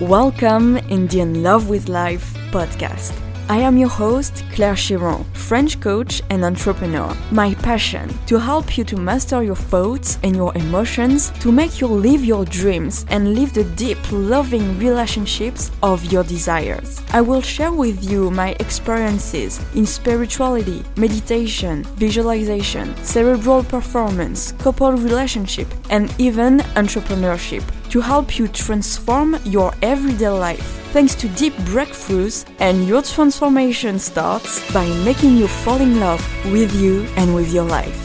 Welcome in the In Love with Life podcast. I am your host, Claire Chiron, French coach and entrepreneur. My passion to help you to master your thoughts and your emotions to make you live your dreams and live the deep, loving relationships of your desires. I will share with you my experiences in spirituality, meditation, visualization, cerebral performance, couple relationship, and even entrepreneurship to help you transform your everyday life thanks to deep breakthroughs and your transformation starts by making you fall in love with you and with your life.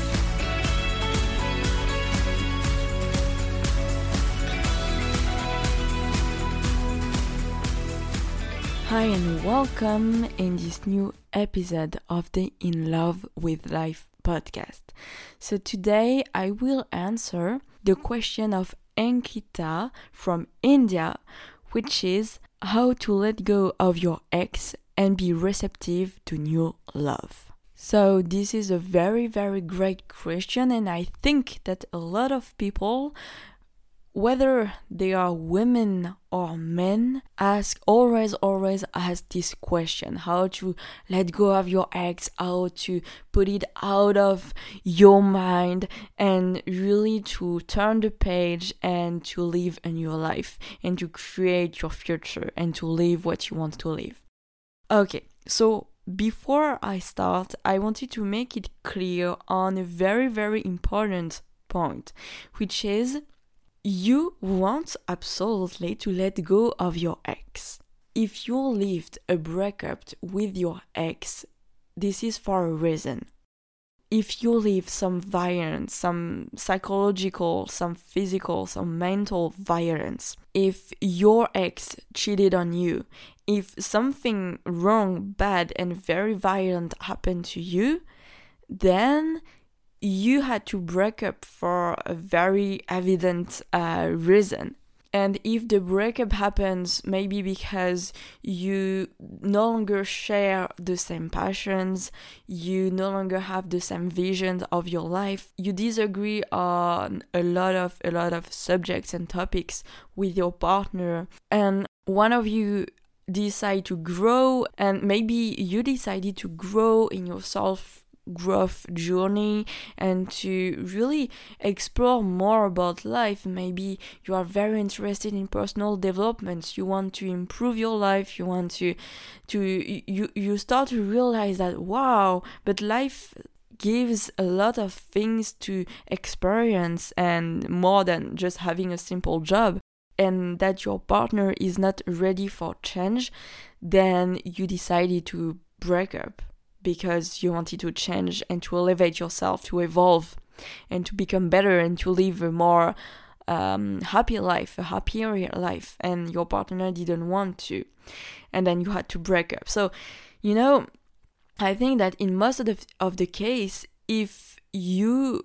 Hi and welcome in this new episode of the In Love with Life podcast. So today I will answer the question of Ankita from India, which is how to let go of your ex and be receptive to new love. So, this is a very, very great question, and I think that a lot of people whether they are women or men ask always always ask this question. How to let go of your ex how to put it out of your mind and really to turn the page and to live a new life and to create your future and to live what you want to live. Okay so before i start i wanted to make it clear on a very very important point which is you want absolutely to let go of your ex. If you lived a breakup with your ex, this is for a reason. If you live some violence, some psychological, some physical, some mental violence, if your ex cheated on you, if something wrong, bad, and very violent happened to you, then you had to break up for a very evident uh, reason. And if the breakup happens, maybe because you no longer share the same passions, you no longer have the same vision of your life, you disagree on a lot of a lot of subjects and topics with your partner, and one of you decide to grow, and maybe you decided to grow in yourself growth journey and to really explore more about life. Maybe you are very interested in personal development. You want to improve your life. You want to to you you start to realize that wow, but life gives a lot of things to experience and more than just having a simple job and that your partner is not ready for change, then you decided to break up because you wanted to change and to elevate yourself, to evolve, and to become better and to live a more um, happy life, a happier life, and your partner didn't want to, and then you had to break up. So, you know, I think that in most of the of the case, if you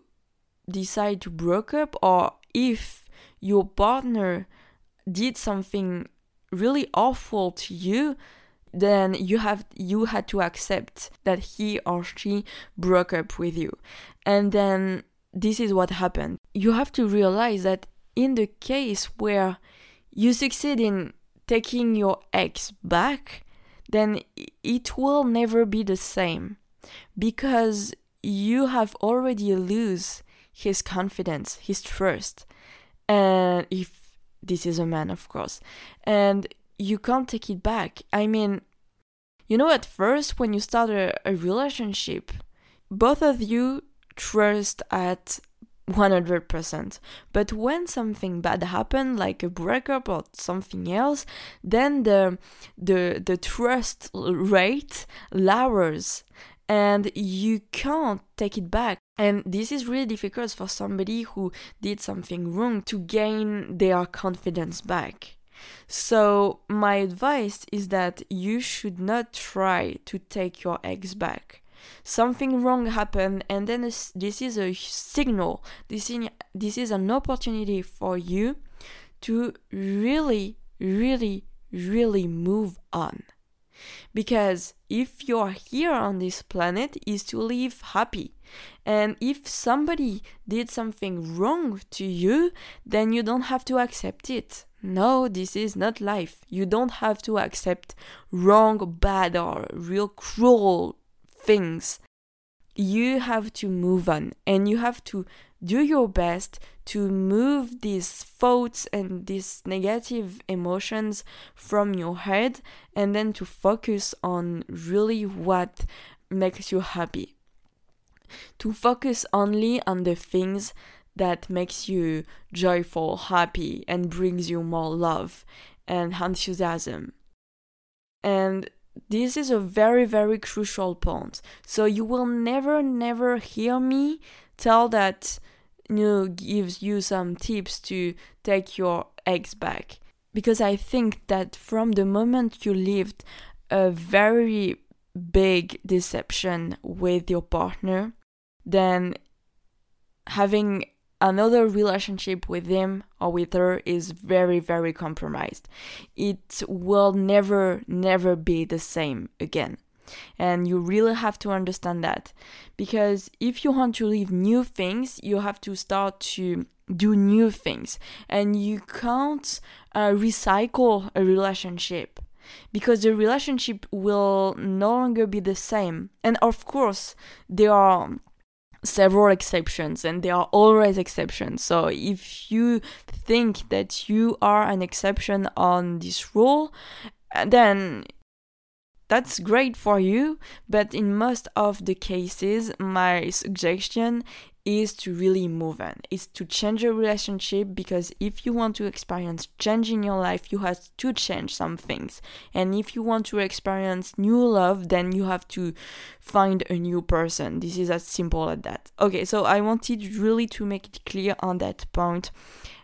decide to break up, or if your partner did something really awful to you, then you have you had to accept that he or she broke up with you. And then this is what happened. You have to realize that in the case where you succeed in taking your ex back then it will never be the same because you have already lose his confidence his trust and if this is a man of course and you can't take it back. I mean, you know, at first, when you start a, a relationship, both of you trust at 100%. But when something bad happened, like a breakup or something else, then the, the, the trust rate lowers and you can't take it back. And this is really difficult for somebody who did something wrong to gain their confidence back. So, my advice is that you should not try to take your ex back. Something wrong happened, and then this is a signal. This is, this is an opportunity for you to really, really, really move on. Because if you're here on this planet is to live happy. And if somebody did something wrong to you, then you don't have to accept it no, this is not life. You don't have to accept wrong, bad, or real cruel things. You have to move on and you have to do your best to move these thoughts and these negative emotions from your head and then to focus on really what makes you happy to focus only on the things that makes you joyful, happy, and brings you more love and enthusiasm. And this is a very, very crucial point. So you will never, never hear me tell that know, gives you some tips to take your ex back. Because I think that from the moment you lived a very big deception with your partner, then having another relationship with him or with her is very very compromised. It will never never be the same again. And you really have to understand that. Because if you want to live new things you have to start to do new things. And you can't uh, recycle a relationship. Because the relationship will no longer be the same. And of course there are several exceptions and there are always exceptions. So if you think that you are an exception on this rule uh, then that's great for you. But in most of the cases my suggestion is to really move on. Is to change your relationship because if you want to experience change in your life you have to change some things. And if you want to experience new love then you have to find a new person. This is as simple as that. Okay so i wanted really to make it clear on that point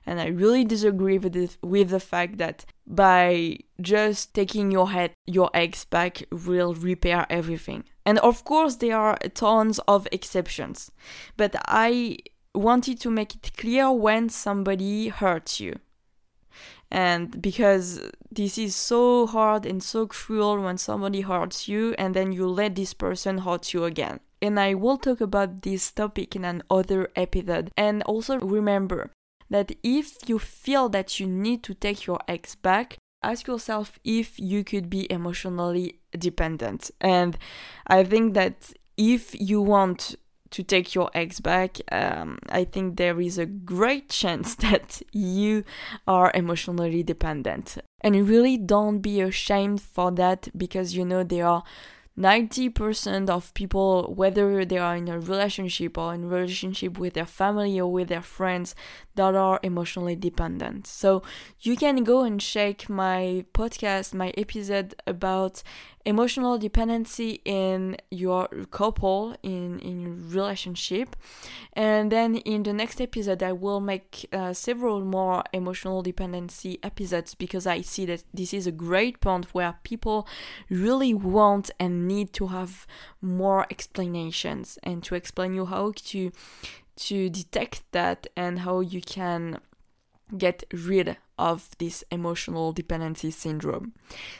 and I really disagree with the, with the fact that by just taking your head your eggs back will repair everything. And of course there are tons of exceptions. But I wanted to make it clear when somebody hurts you. And because this is so hard and so cruel when somebody hurts you and then you let this person hurt you again and I will talk about this topic in another episode. And also remember, that if you feel that you need to take your ex back, ask yourself if you could be emotionally dependent. And I think that if you want to take your ex back, um, I think there is a great chance that you are emotionally dependent. And really don't be ashamed for that because you know there are 90% of people whether they are in a relationship or in relationship with their family or with their friends that are emotionally dependent. So you can go and check my podcast my episode about emotional dependency in your couple in in relationship. And then in the next episode i will make uh, several more emotional dependency episodes because i see that this is a great point where people really want and need to have more explanations and to explain you how to to detect that and how you can get rid of this emotional dependency syndrome.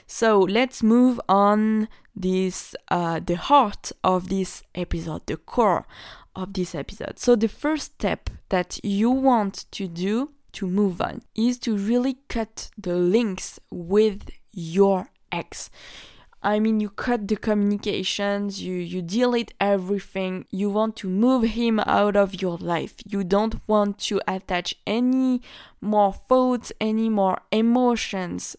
So let's move on this uh, the heart of this episode, the core of this episode. So the first step that you want to do to move on is to really cut the links with your ex. I mean, you cut the communications, you, you delete everything. You want to move him out of your life. You don't want to attach any more thoughts, any more emotions.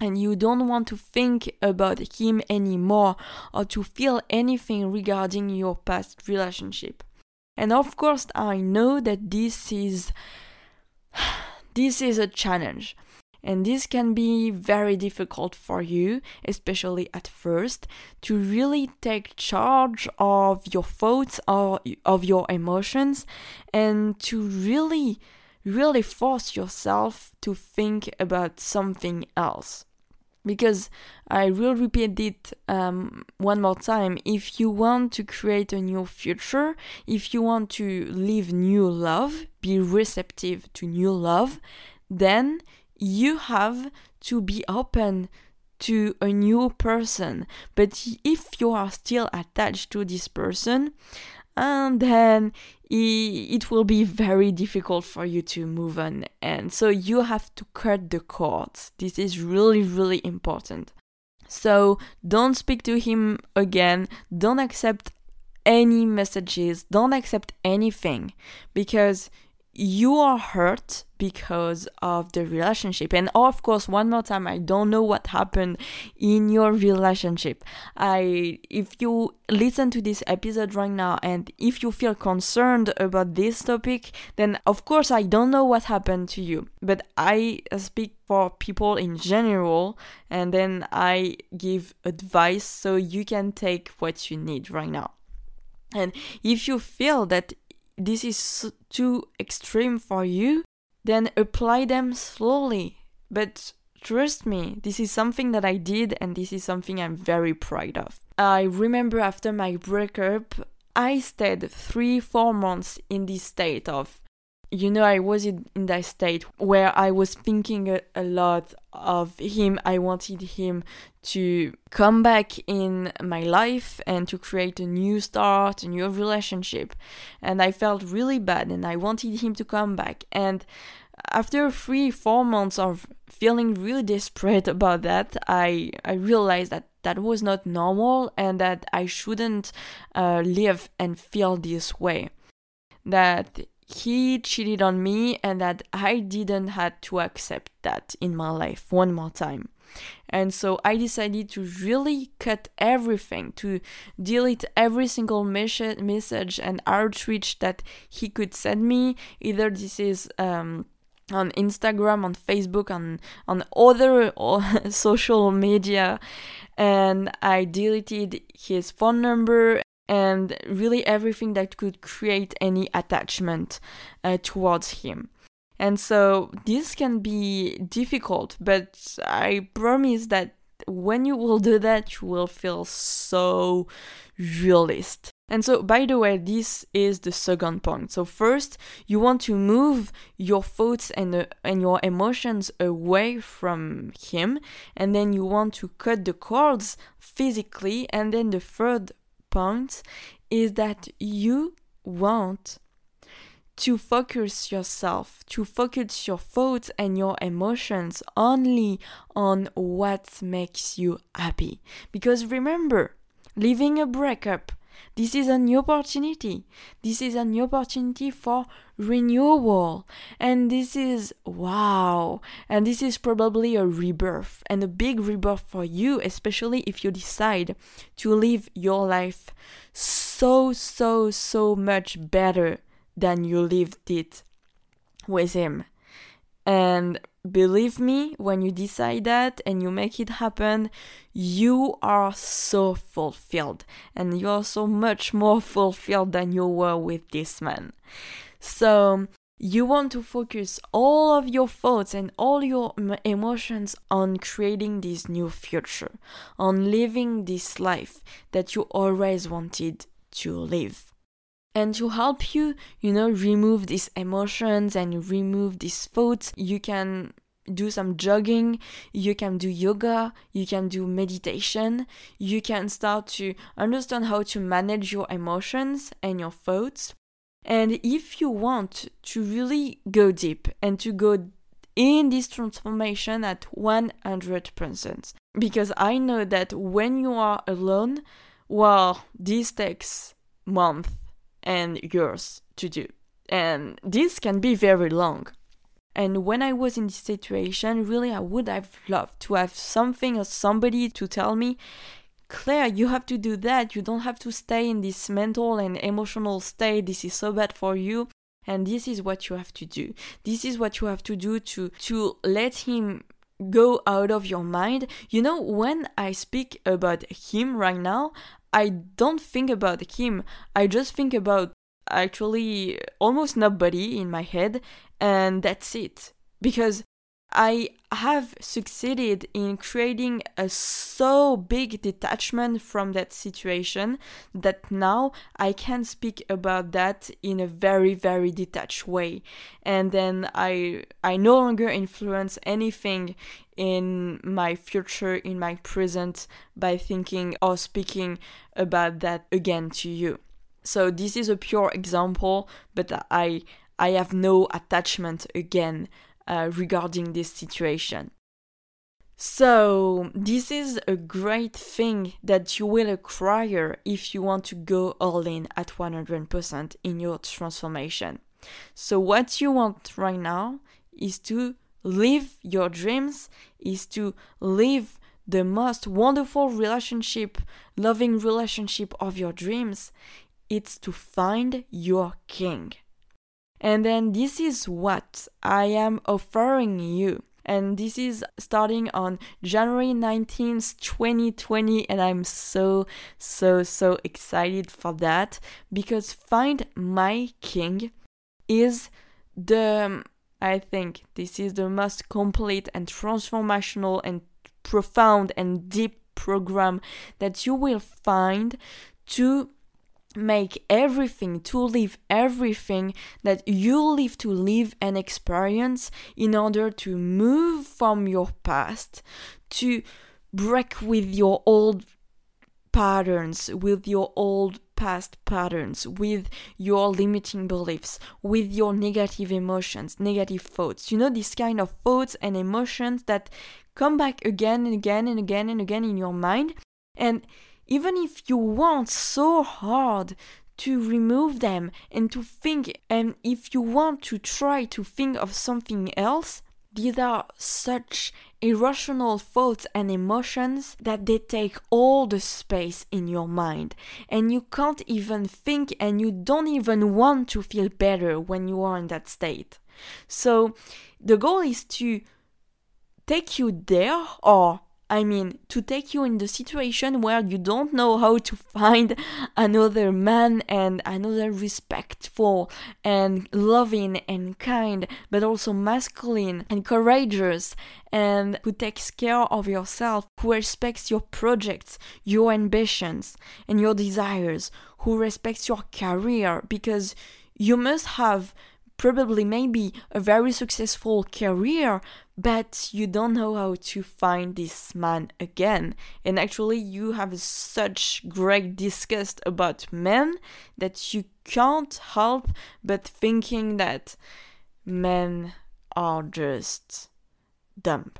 And you don't want to think about him anymore or to feel anything regarding your past relationship. And of course, I know that this is this is a challenge and this can be very difficult for you, especially at first, to really take charge of your thoughts or of your emotions and to really, really force yourself to think about something else. Because I will repeat it um, one more time. If you want to create a new future, if you want to live new love, be receptive to new love, then you have to be open to a new person. But if you are still attached to this person, and then it will be very difficult for you to move on. And so you have to cut the cords. This is really, really important. So don't speak to him again. Don't accept any messages. Don't accept anything because you are hurt because of the relationship. And of course one more time i don't know what happened in your relationship. I if you listen to this episode right now and if you feel concerned about this topic then of course i don't know what happened to you. But i speak for people in general and then i give advice so you can take what you need right now. And if you feel that this is too extreme for you, then apply them slowly. But trust me, this is something that I did and this is something I'm very proud of. I remember after my breakup, I stayed three, four months in this state of you know, I was in, in that state where I was thinking a, a, lot of him. I wanted him to come back in my life and to create a new start, a new relationship. And I felt really bad and I wanted him to come back. And after three, four months of feeling really desperate about that, I, I realized that that was not normal and that I shouldn't uh, live and feel this way. That he cheated on me and that I didn't had to accept that in my life one more time. And so I decided to really cut everything, to delete every single message and outreach that he could send me. Either this is um, on Instagram, on Facebook, on on other social media, and I deleted his phone number and really everything that could create any attachment uh, towards him. And so this can be difficult, but I promise that when you will do that, you will feel so realist. And so, by the way, this is the second point. So, first, you want to move your thoughts and, uh, and your emotions away from him, and then you want to cut the cords physically. And then the third point is that you want to focus yourself, to focus your thoughts and your emotions only on what makes you happy. Because remember, living a breakup this is a new opportunity. This is a new opportunity for renewal. And this is wow. And this is probably a rebirth and a big rebirth for you, especially if you decide to live your life so, so, so much better than you lived it with him. And believe me, when you decide that and you make it happen, you are so fulfilled. And you are so much more fulfilled than you were with this man. So, you want to focus all of your thoughts and all your emotions on creating this new future, on living this life that you always wanted to live and to help you you know remove these emotions and remove these thoughts you can do some jogging you can do yoga you can do meditation. You can start to understand how to manage your emotions and your thoughts. And if you want to really go deep and to go in this transformation at 100% because i know that when you are alone well this takes months and years to do. And this can be very long. And when I was in this situation, really, I would have loved to have something or somebody to tell me, Claire, you have to do that. You don't have to stay in this mental and emotional state. This is so bad for you. And this is what you have to do. This is what you have to do to, to let him go out of your mind. You know, when I speak about him right now, I don't think about him. I just think about actually almost nobody in my head, and that's it. Because I have succeeded in creating a so big detachment from that situation that now I can speak about that in a very very detached way. And then I I no longer influence anything in my future in my present by thinking or speaking about that again to you. So this is a pure example, but I I have no attachment again uh, regarding this situation. So, this is a great thing that you will acquire if you want to go all in at 100% in your transformation. So, what you want right now is to live your dreams, is to live the most wonderful relationship, loving relationship of your dreams. It's to find your king. And then this is what I am offering you. And this is starting on January 19th, 2020. And I'm so, so, so excited for that because Find My King is the, I think, this is the most complete and transformational and profound and deep program that you will find to make everything, to live everything that you live to live and experience in order to move from your past, to break with your old patterns, with your old past patterns, with your limiting beliefs, with your negative emotions, negative thoughts. You know, this kind of thoughts and emotions that come back again and again and again and again in your mind. And even if you want so hard to remove them and to think, and if you want to try to think of something else, these are such irrational thoughts and emotions that they take all the space in your mind. And you can't even think and you don't even want to feel better when you are in that state. So the goal is to take you there or I mean, to take you in the situation where you don't know how to find another man and another respectful and loving and kind, but also masculine and courageous and who takes care of yourself, who respects your projects, your ambitions, and your desires, who respects your career because you must have probably maybe a very successful career, but you don't know how to find this man again. And actually, you have such great disgust about men that you can't help but thinking that men are just dumb.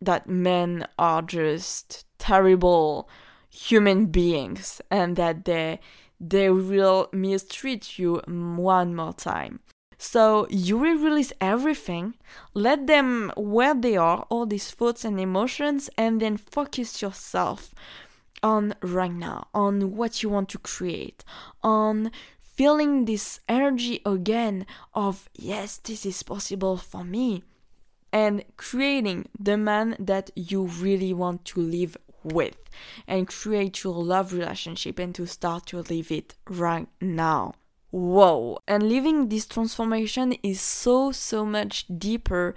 That men are just terrible human beings and that they they will mistreat you one more time. So you will release everything, let them where they are, all these thoughts and emotions, and then focus yourself on right now, on what you want to create, on feeling this energy again of yes, this is possible for me, and creating the man that you really want to live with and create your love relationship and to start to live it right now. Whoa! And living this transformation is so, so much deeper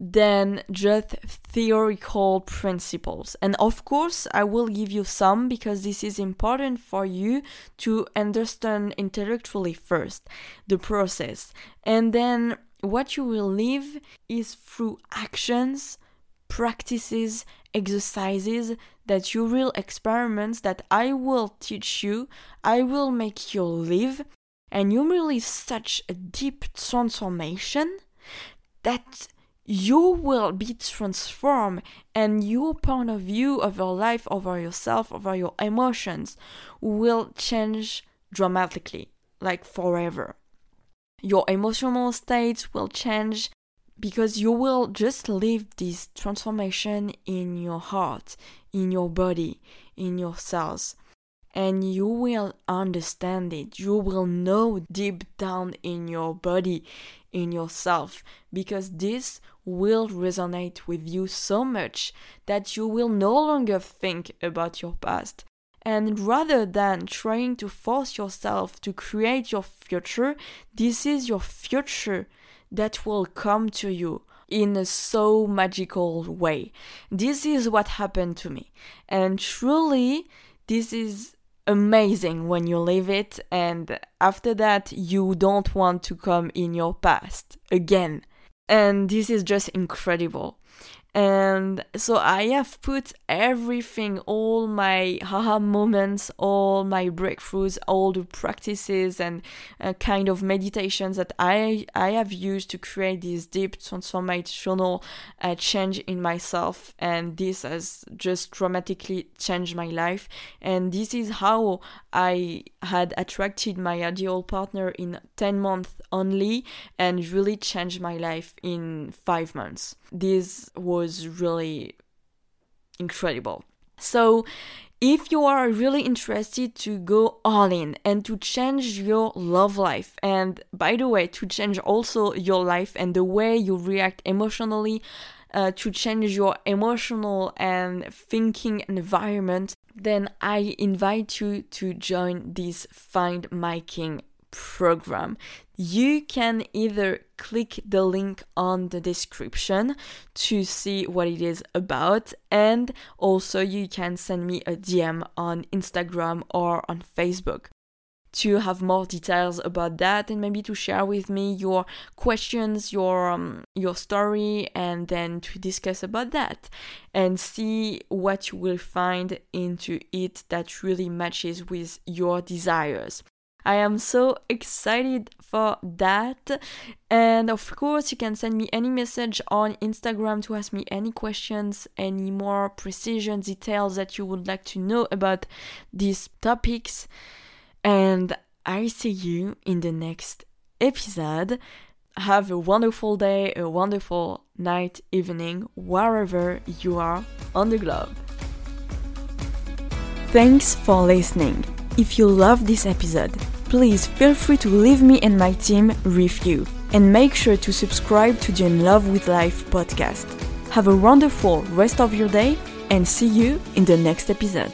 than just theoretical principles. And of course, I will give you some because this is important for you to understand intellectually first the process. And then what you will live is through actions, practices, exercises that you will experiments that I will teach you, I will make you live, and you will live such a deep transformation that you will be transformed and your point of view of your life over yourself over your emotions will change dramatically like forever. Your emotional states will change because you will just live this transformation in your heart, in your body, in your cells. And you will understand it. You will know deep down in your body, in yourself, because this will resonate with you so much that you will no longer think about your past. And rather than trying to force yourself to create your future, this is your future that will come to you in a so magical way. This is what happened to me. And truly, this is amazing when you live it, and after that, you don't want to come in your past again. And this is just incredible. And so I have put everything, all my haha moments, all my breakthroughs, all the practices and uh, kind of meditations that I I have used to create this deep transformational uh, change in myself, and this has just dramatically changed my life. And this is how I had attracted my ideal partner in ten months only, and really changed my life in five months. This was really incredible. So, if you are really interested to go all in and to change your love life, and by the way, to change also your life and the way you react emotionally, uh, to change your emotional and thinking environment, then I invite you to join this Find My King program. You can either click the link on the description to see what it is about, and also you can send me a DM on Instagram or on Facebook to have more details about that and maybe to share with me your questions your um, your story and then to discuss about that and see what you will find into it that really matches with your desires I am so excited for that. And of course, you can send me any message on Instagram to ask me any questions, any more precision details that you would like to know about these topics. And I see you in the next episode. Have a wonderful day, a wonderful night, evening, wherever you are on the globe. Thanks for listening. If you love this episode, please feel free to leave me and my team review and make sure to subscribe to the In Love with Life podcast. Have a wonderful rest of your day and see you in the next episode.